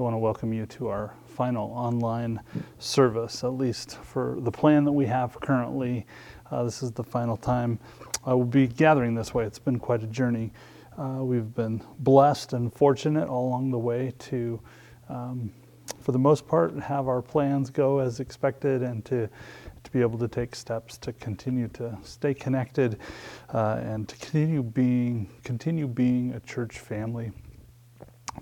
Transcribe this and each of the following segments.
I want to welcome you to our final online service, at least for the plan that we have currently. Uh, this is the final time I will be gathering this way. It's been quite a journey. Uh, we've been blessed and fortunate all along the way to, um, for the most part, have our plans go as expected and to to be able to take steps to continue to stay connected uh, and to continue being continue being a church family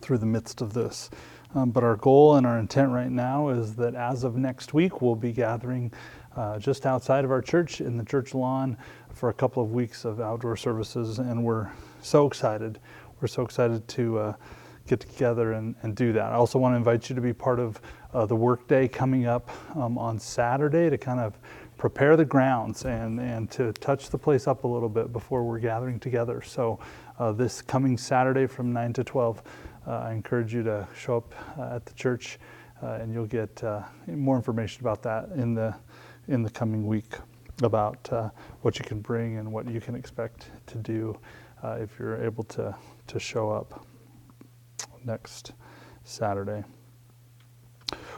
through the midst of this. Um, but our goal and our intent right now is that as of next week, we'll be gathering uh, just outside of our church in the church lawn for a couple of weeks of outdoor services, and we're so excited. We're so excited to uh, get together and, and, do that. I also want to invite you to be part of uh, the workday coming up um, on Saturday to kind of prepare the grounds and, and to touch the place up a little bit before we're gathering together. So, uh, this coming Saturday from 9 to 12, uh, I encourage you to show up uh, at the church uh, and you'll get more information about that in the, in the coming week about what you can bring and what you can expect to do if you're able to, to show up next Saturday.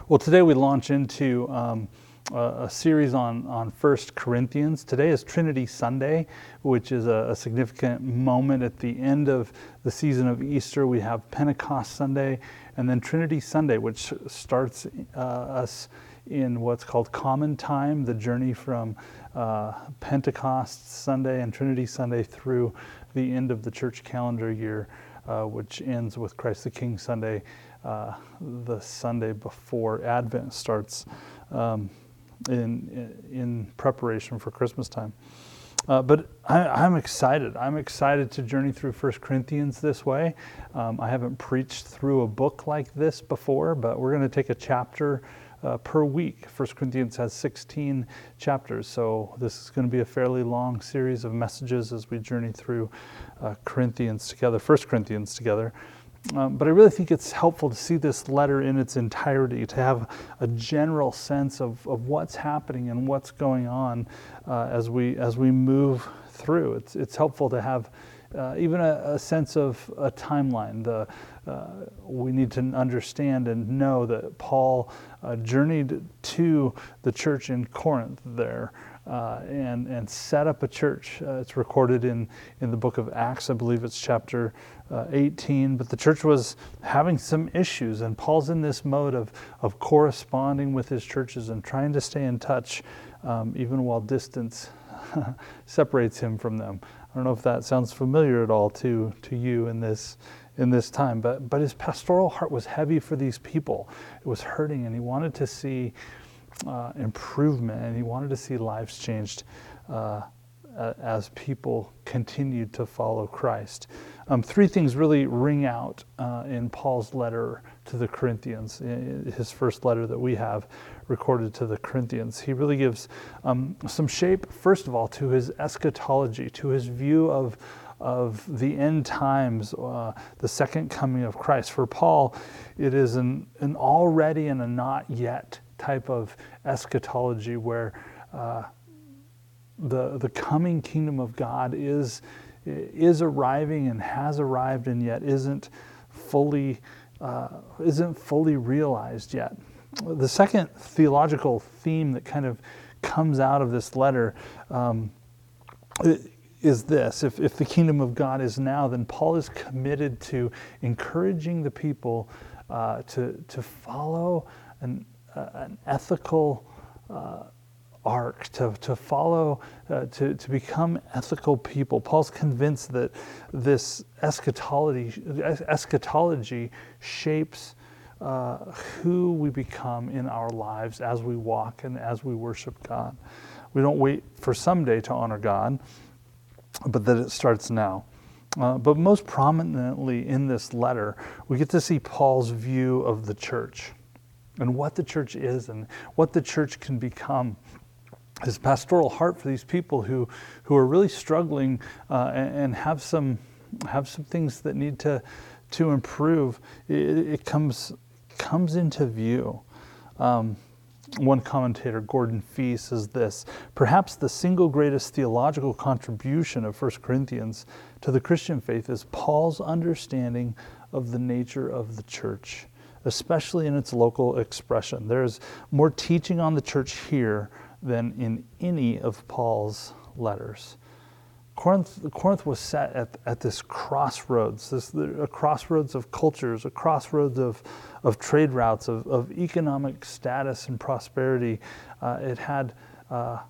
Well, today we launch into um, a, series on, on First Corinthians. Today is Trinity Sunday, which is a, a, significant moment at the end of the season of Easter. We have Pentecost Sunday and then Trinity Sunday, which starts uh, us in what's called Common Time, the journey from uh, Pentecost Sunday and Trinity Sunday through the end of the church calendar year, uh, which ends with Christ the King Sunday, uh, the Sunday before Advent starts. Um, in, in preparation for Christmas time. Uh, but I, am excited. I'm excited to journey through 1 Corinthians this way. Um, I haven't preached through a book like this before, but we're going to take a chapter uh, per week. 1 Corinthians has 16 chapters, so this is going to be a fairly long series of messages as we journey through uh, Corinthians together, 1 Corinthians together. Um, but I really think it's helpful to see this letter in its entirety, to have a general sense of, of what's happening and what's going on uh, as, we, as we move through. It's, it's helpful to have uh, even a, a, sense of a timeline. The, uh, we need to understand and know that Paul uh, journeyed to the church in Corinth there uh, and, and set up a church. Uh, it's recorded in, in the book of Acts, I believe it's chapter uh, 18. But the church was having some issues, and Paul's in this mode of, of corresponding with his churches and trying to stay in touch, um, even while distance separates him from them. I don't know if that sounds familiar at all to, to you in this in this time, but but his pastoral heart was heavy for these people. It was hurting, and he wanted to see uh, improvement, and he wanted to see lives changed uh, as people continued to follow Christ. Um, three things really ring out uh, in Paul's letter to the Corinthians, his first letter that we have recorded to the Corinthians. He really gives um, some shape, first of all, to his eschatology, to his view of of the end times, uh, the second coming of Christ. For Paul, it is an, an already and a not yet type of eschatology where uh, the, the coming kingdom of God is, is arriving and has arrived and yet isn't fully, uh, isn't fully realized yet. The second theological theme that kind of comes out of this letter um, is this if, if the kingdom of God is now, then Paul is committed to encouraging the people uh, to, to follow an, uh, an ethical uh, arc, to, to follow, uh, to, to become ethical people. Paul's convinced that this eschatology, eschatology shapes uh, who we become in our lives as we walk and as we worship God. We don't wait for someday to honor God, but that it starts now. Uh, but most prominently in this letter, we get to see Paul's view of the church and what the church is and what the church can become. His pastoral heart for these people who, who are really struggling uh, and, and, have some have some things that need to to improve. It, it comes comes into view. Um, one commentator, Gordon Fee, says this Perhaps the single greatest theological contribution of 1 Corinthians to the Christian faith is Paul's understanding of the nature of the church especially in its local expression. There's more teaching on the church here than in any of Paul's letters. Corinth, Corinth was set at, at this crossroads, this a crossroads of cultures, a crossroads of, of trade routes, of, of economic status and prosperity. Uh, it had uh,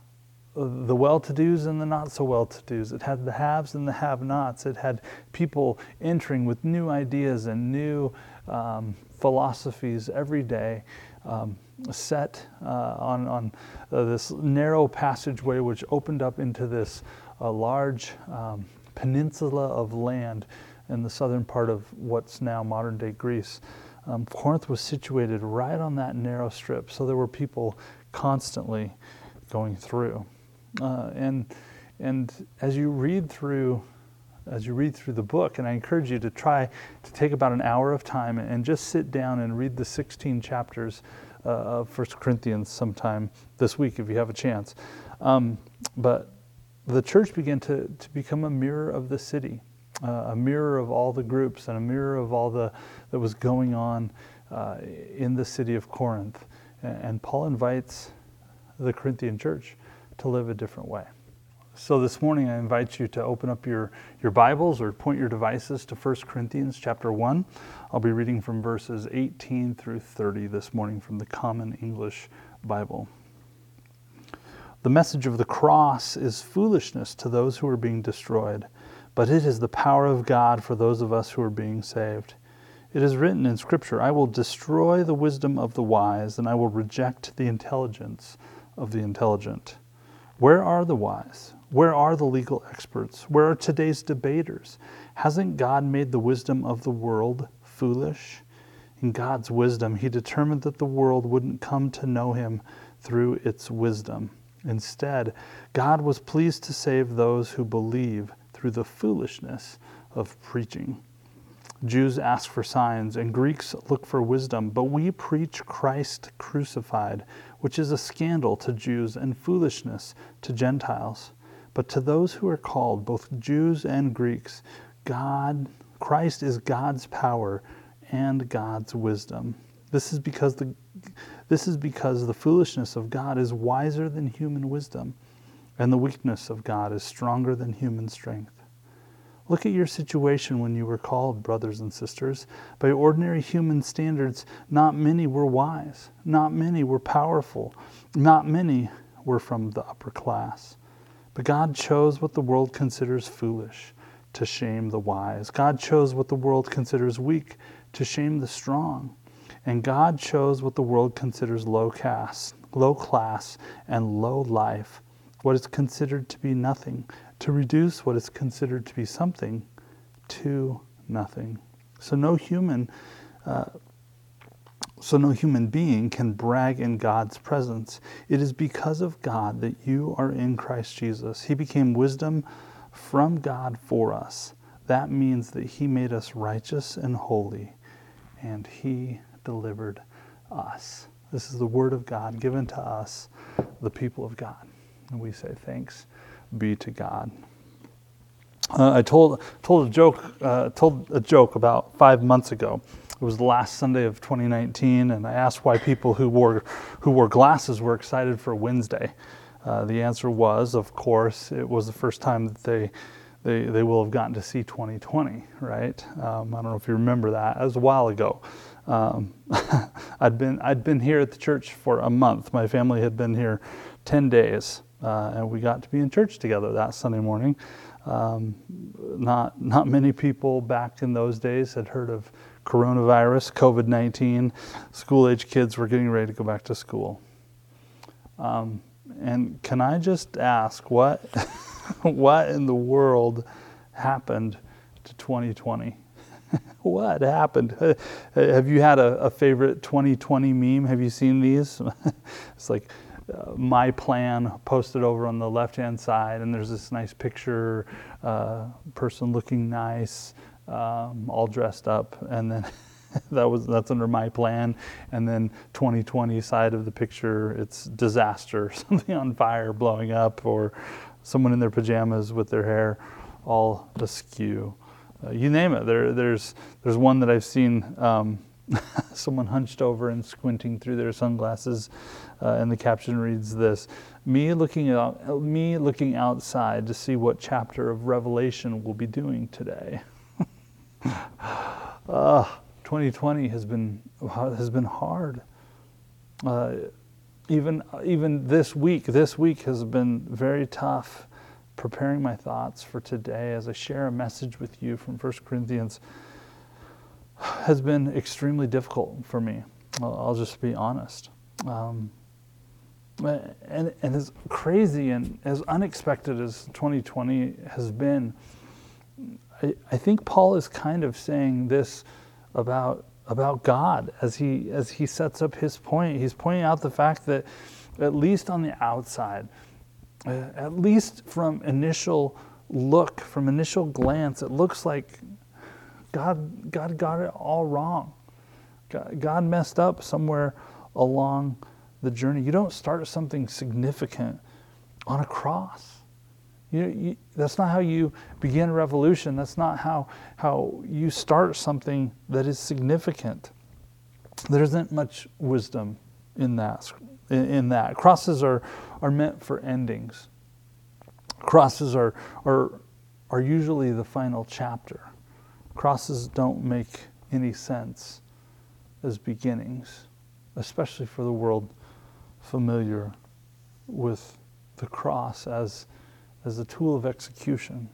the well-to-dos and the not so well-to-dos. It had the haves and the have-nots. It had people entering with new ideas and new um, philosophies every day, um, set uh, on, on uh, this narrow passageway which opened up into this uh, large um, peninsula of land in the southern part of what's now modern-day Greece. Um, Corinth was situated right on that narrow strip, so there were people constantly going through. Uh, and and as you read through as you read through the book, and I encourage you to try to take about an hour of time and just sit down and read the 16 chapters uh, of 1 Corinthians sometime this week if you have a chance. Um, but the church began to, to become a mirror of the city, uh, a mirror of all the groups, and a mirror of all the that was going on uh, in the city of Corinth. And Paul invites the Corinthian church to live a different way. So this morning I invite you to open up your, your Bibles or point your devices to 1 Corinthians chapter 1. I'll be reading from verses 18 through 30 this morning from the Common English Bible. The message of the cross is foolishness to those who are being destroyed, but it is the power of God for those of us who are being saved. It is written in Scripture, I will destroy the wisdom of the wise, and I will reject the intelligence of the intelligent. Where are the wise? Where are the legal experts? Where are today's debaters? Hasn't God made the wisdom of the world foolish? In God's wisdom, He determined that the world wouldn't come to know Him through its wisdom. Instead, God was pleased to save those who believe through the foolishness of preaching. Jews ask for signs, and Greeks look for wisdom, but we preach Christ crucified, which is a scandal to Jews and foolishness to Gentiles. But to those who are called, both Jews and Greeks, God, Christ is God's power and God's wisdom. This is because the this is because the foolishness of God is wiser than human wisdom, and the weakness of God is stronger than human strength. Look at your situation when you were called, brothers and sisters. By ordinary human standards, not many were wise, not many were powerful, not many were from the upper class. But God chose what the world considers foolish to shame the wise. God chose what the world considers weak to shame the strong. And God chose what the world considers low caste, low class, and low life, what is considered to be nothing, to reduce what is considered to be something to nothing. So no human, uh, so no human being can brag in God's presence. It is because of God that you are in Christ Jesus. He became wisdom from God for us. That means that He made us righteous and holy, and He delivered us. This is the Word of God given to us, the people of God. And we say thanks be to God. Uh, I told told a joke uh, told a joke about five months ago. It was the last Sunday of 2019, and I asked why people who wore who wore glasses were excited for Wednesday. Uh, the answer was, of course, it was the first time that they they, they will have gotten to see 2020, right? Um, I don't know if you remember that. It was a while ago. Um, I'd been I'd been here at the church for a month. My family had been here 10 days, uh, and we got to be in church together that Sunday morning. Um, not not many people back in those days had heard of coronavirus, COVID 19. School age kids were getting ready to go back to school. Um, and can I just ask what what in the world happened to 2020? what happened? Have you had a, a, favorite 2020 meme? Have you seen these? it's like uh, my plan posted over on the left hand side, and there's this nice picture, uh, person looking nice, um, all dressed up, and then that was that's under my plan. And then 2020 side of the picture, it's disaster, something on fire, blowing up, or someone in their pajamas with their hair all askew. Uh, you name it. There, there's there's one that I've seen. Um, Someone hunched over and squinting through their sunglasses, uh, and the caption reads this: "Me looking out, me looking outside to see what chapter of Revelation we'll be doing today." uh, 2020 has been has been hard. Uh, even even this week, this week has been very tough. Preparing my thoughts for today as I share a message with you from 1 Corinthians has been extremely difficult for me. I'll just be honest. Um, and, and as crazy and as unexpected as 2020 has been, I, I think Paul is kind of saying this about about God as he as he sets up his point. He's pointing out the fact that at least on the outside, uh, at least from initial look, from initial glance, it looks like God, God got it all wrong. God, God messed up somewhere along the journey. You don't start something significant on a cross. You, you, that's not how you begin a revolution. That's not how, how you start something that is significant. There isn't much wisdom in that. In, in that. Crosses are, are meant for endings. Crosses are, are, are usually the final chapter. Crosses don't make any sense as beginnings, especially for the world familiar with the cross as, as a tool of execution.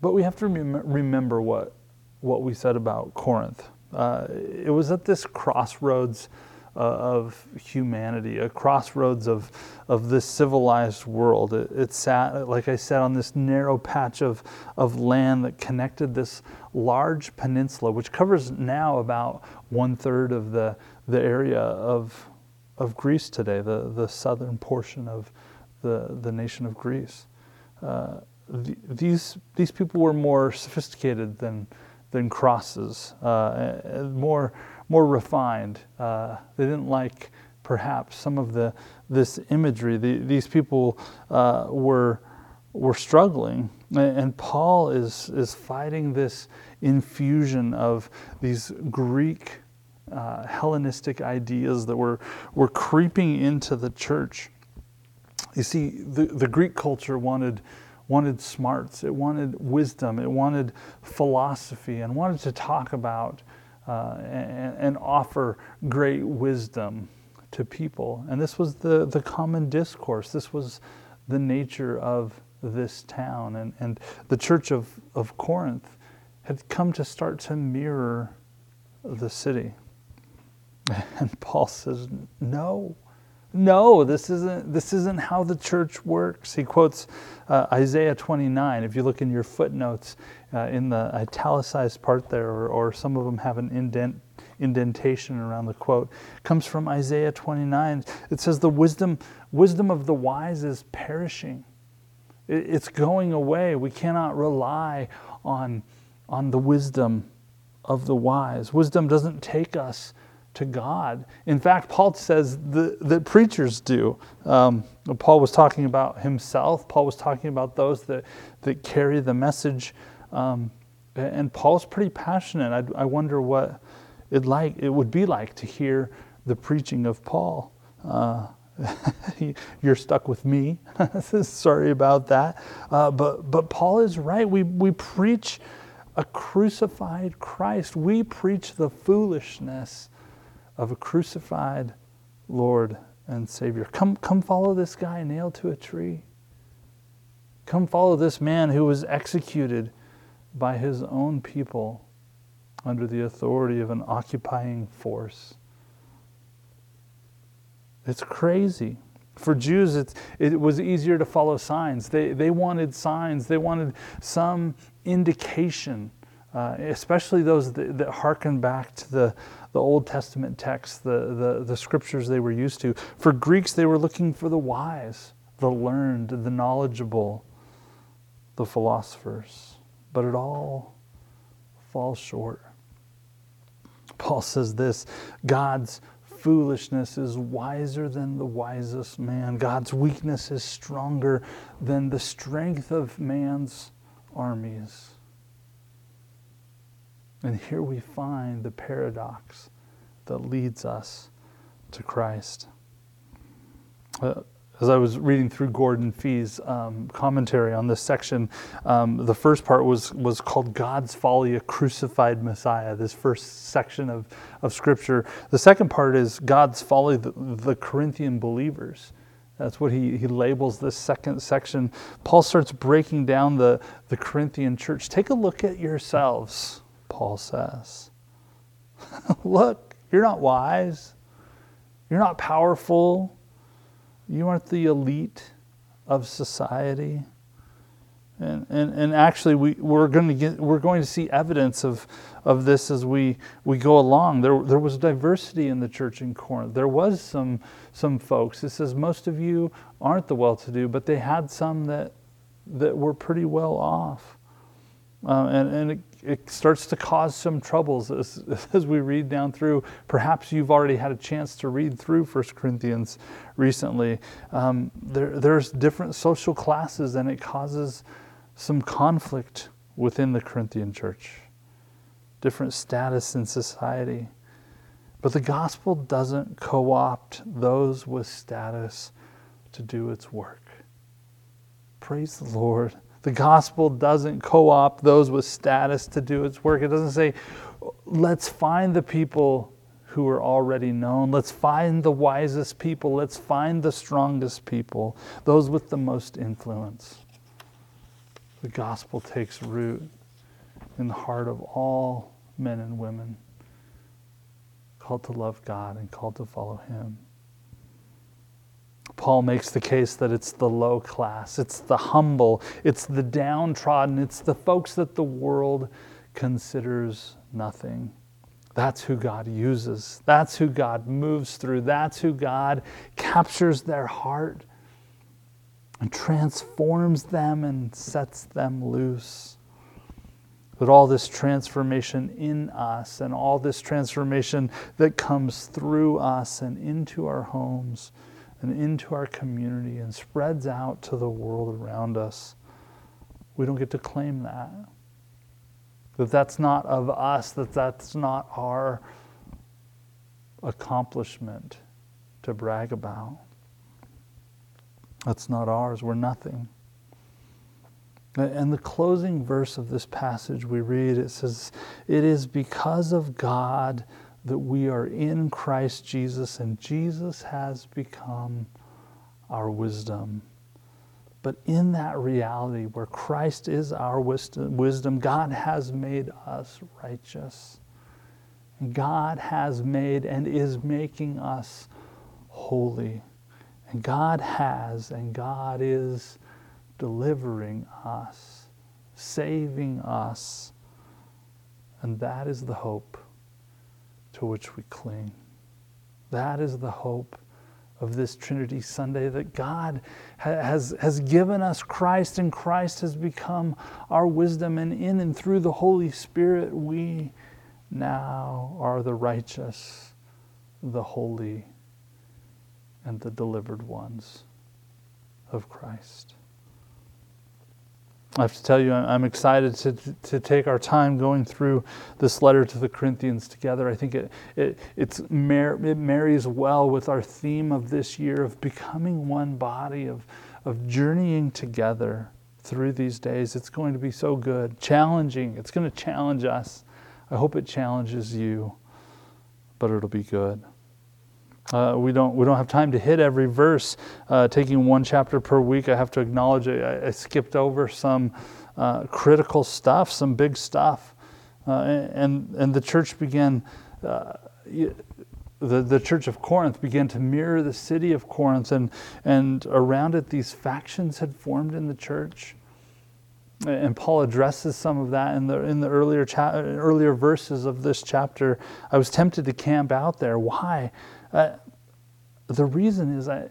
But we have to rem- remember what, what we said about Corinth. Uh, it was at this crossroads uh, of humanity, a crossroads of, of this civilized world. It, it, sat, like I said, on this narrow patch of, of land that connected this large peninsula, which covers now about one third of the, the area of, of Greece today, the, the southern portion of the, the nation of Greece. Uh, the, these, these people were more sophisticated than, than crosses, uh, more more refined. Uh, they didn't like perhaps some of the this imagery. The, these people uh, were were struggling, and Paul is is fighting this infusion of these Greek uh, Hellenistic ideas that were were creeping into the church. You see, the, the Greek culture wanted wanted smarts, it wanted wisdom, it wanted philosophy, and wanted to talk about uh, and, and, offer great wisdom to people. And this was the, the common discourse. This was the nature of this town. And, and the church of, of Corinth had come to start to mirror the city. And Paul says, No, no, this isn't, this isn't how the church works. He quotes uh, Isaiah 29. If you look in your footnotes uh, in the italicized part there, or, or, some of them have an indent, indentation around the quote, comes from Isaiah 29. It says, The wisdom, wisdom of the wise is perishing, it, it's going away. We cannot rely on, on the wisdom of the wise. Wisdom doesn't take us to God. In fact, Paul says the, that preachers do. Um, Paul was talking about himself. Paul was talking about those that, that carry the message. Um, and Paul's pretty passionate. I, I wonder what it like it would be like to hear the preaching of Paul. Uh, you're stuck with me. Sorry about that. Uh, but but Paul is right. We we preach a crucified Christ. We preach the foolishness of a crucified Lord and Savior. Come, come follow this guy nailed to a tree. Come follow this man who was executed by his own people under the authority of an occupying force. It's crazy. For Jews, it, it was easier to follow signs. They, they wanted signs, they wanted some indication, uh, especially those that, that harken back to the, the Old Testament texts, the, the, the scriptures they were used to. For Greeks, they were looking for the wise, the learned, the knowledgeable, the philosophers. But it all falls short. Paul says this God's foolishness is wiser than the wisest man. God's weakness is stronger than the strength of man's armies. And here we find the paradox that leads us to Christ. Uh, as I was reading through Gordon Fee's um, commentary on this section, um, the first part was, was called God's Folly, a Crucified Messiah, this first section of, of Scripture. The second part is God's Folly, the, the Corinthian believers. That's what he, he labels this second section. Paul starts breaking down the, the Corinthian church. Take a look at yourselves, Paul says. look, you're not wise, you're not powerful you aren't the elite of society. And, and, and actually, we, we're, going to get, we're going to see evidence of, of this as we, we go along. There, there was diversity in the church in Corinth. There was some, some folks. It says most of you aren't the well to do, but they had some that, that were pretty well off. Uh, and and it, it starts to cause some troubles as, as we read down through. Perhaps you've already had a chance to read through 1 Corinthians recently. Um, there, there's different social classes, and it causes some conflict within the Corinthian church, different status in society. But the gospel doesn't co opt those with status to do its work. Praise the Lord. The gospel doesn't co opt those with status to do its work. It doesn't say, let's find the people who are already known. Let's find the wisest people. Let's find the strongest people, those with the most influence. The gospel takes root in the heart of all men and women called to love God and called to follow Him. Paul makes the case that it's the low class, it's the humble, it's the downtrodden, it's the folks that the world considers nothing. That's who God uses. That's who God moves through. That's who God captures their heart and transforms them and sets them loose. But all this transformation in us and all this transformation that comes through us and into our homes and into our community and spreads out to the world around us. We don't get to claim that. That that's not of us, that that's not our accomplishment to brag about. That's not ours. We're nothing. And the closing verse of this passage we read, it says, It is because of God that we are in Christ Jesus and Jesus has become our wisdom. But in that reality where Christ is our wisdom, God has made us righteous. God has made and is making us holy. And God has and God is delivering us, saving us. And that is the hope to which we cling. That is the hope of this Trinity Sunday that God has, has given us Christ, and Christ has become our wisdom. And in and through the Holy Spirit, we now are the righteous, the holy, and the delivered ones of Christ. I have to tell you, I'm excited to, to take our time going through this letter to the Corinthians together. I think it, it, it's mar- it marries well with our theme of this year of becoming one body, of, of journeying together through these days. It's going to be so good, challenging. It's going to challenge us. I hope it challenges you, but it'll be good. Uh, we don't we don't have time to hit every verse. Uh, taking one chapter per week, I have to acknowledge I, I skipped over some uh, critical stuff, some big stuff, uh, and and the church began. Uh, the, the church of Corinth began to mirror the city of Corinth, and, and around it, these factions had formed in the church. And Paul addresses some of that in the, in the earlier, cha- earlier verses of this chapter. I was tempted to camp out there. Why? Uh, the reason is I,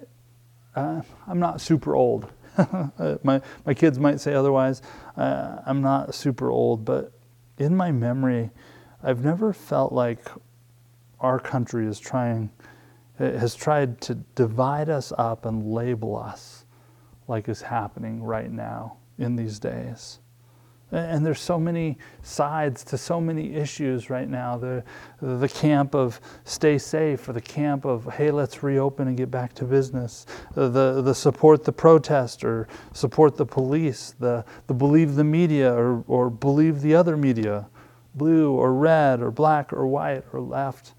uh, I'm not super old. my, my kids might say otherwise. Uh, I'm not super old, but in my memory, I've never felt like our country is trying, has tried to divide us up and label us like is happening right now in these days. And there's so many sides to so many issues right now. The, the camp of stay safe, or the camp of hey, let's reopen and get back to business. The, the support the protest, or support the police. The, the believe the media, or, or believe the other media. Blue or red, or black or white, or left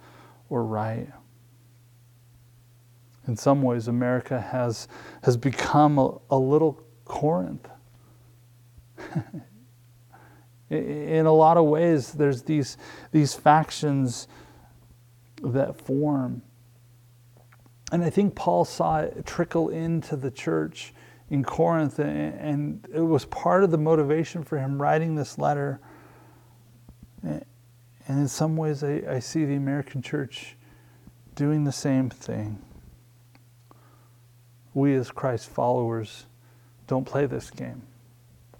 or right. In some ways, America has, has become a, a little Corinth. in a lot of ways, there's these, these factions that form. And I think Paul saw it trickle into the church in Corinth, and it was part of the motivation for him writing this letter. And in some ways, I, I see the American church doing the same thing. We, as Christ followers, don't play this game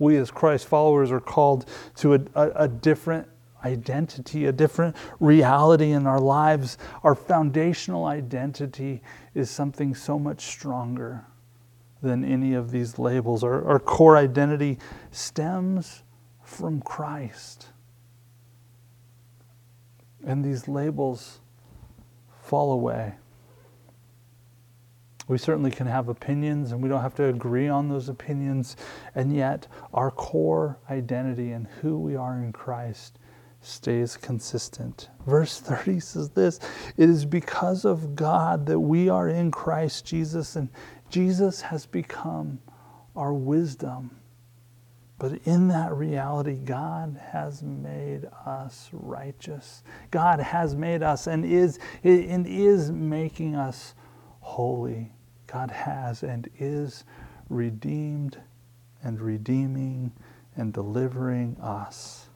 we as Christ followers are called to a, a, a different identity, a different reality in our lives. Our foundational identity is something so much stronger than any of these labels. Our, our core identity stems from Christ. And these labels fall away. We certainly can have opinions and we don't have to agree on those opinions. And yet, our core identity and who we are in Christ stays consistent. Verse 30 says this It is because of God that we are in Christ Jesus, and Jesus has become our wisdom. But in that reality, God has made us righteous. God has made us and is, and is making us holy. God has and is redeemed and redeeming and delivering us.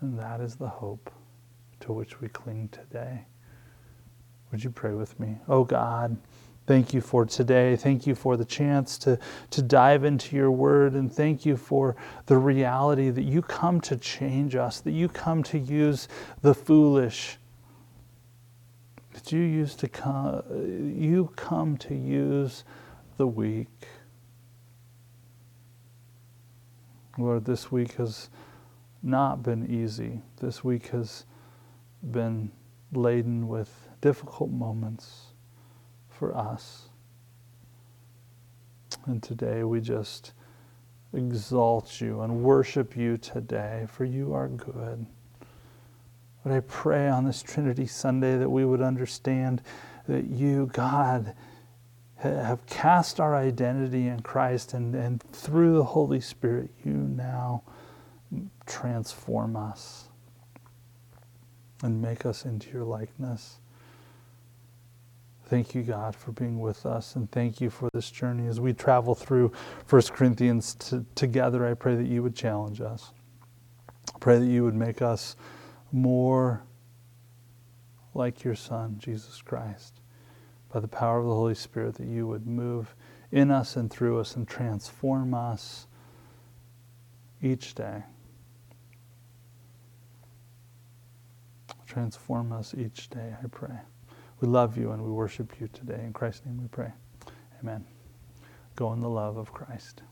And that is the hope to which we cling today. Would you pray with me? Oh God, thank you for today. Thank you for the chance to, to dive into your word. And thank you for the reality that you come to change us, that you come to use the foolish that you use to come, you come to use the weak. Lord, this week has not been easy. This week has been laden with difficult moments for us. And today we just exalt you and worship you today, for you are good. But I pray on this Trinity Sunday that we would understand that you, God, have cast our identity in Christ, and, and through the Holy Spirit, you now transform us and make us into your likeness. Thank you, God, for being with us, and thank you for this journey. As we travel through 1 Corinthians t- together, I pray that you would challenge us. I pray that you would make us more like your Son, Jesus Christ, by the power of the Holy Spirit, that you would move in us and through us and transform us each day. Transform us each day, I pray. We love you and we worship you today. In Christ's name we pray. Amen. Go in the love of Christ.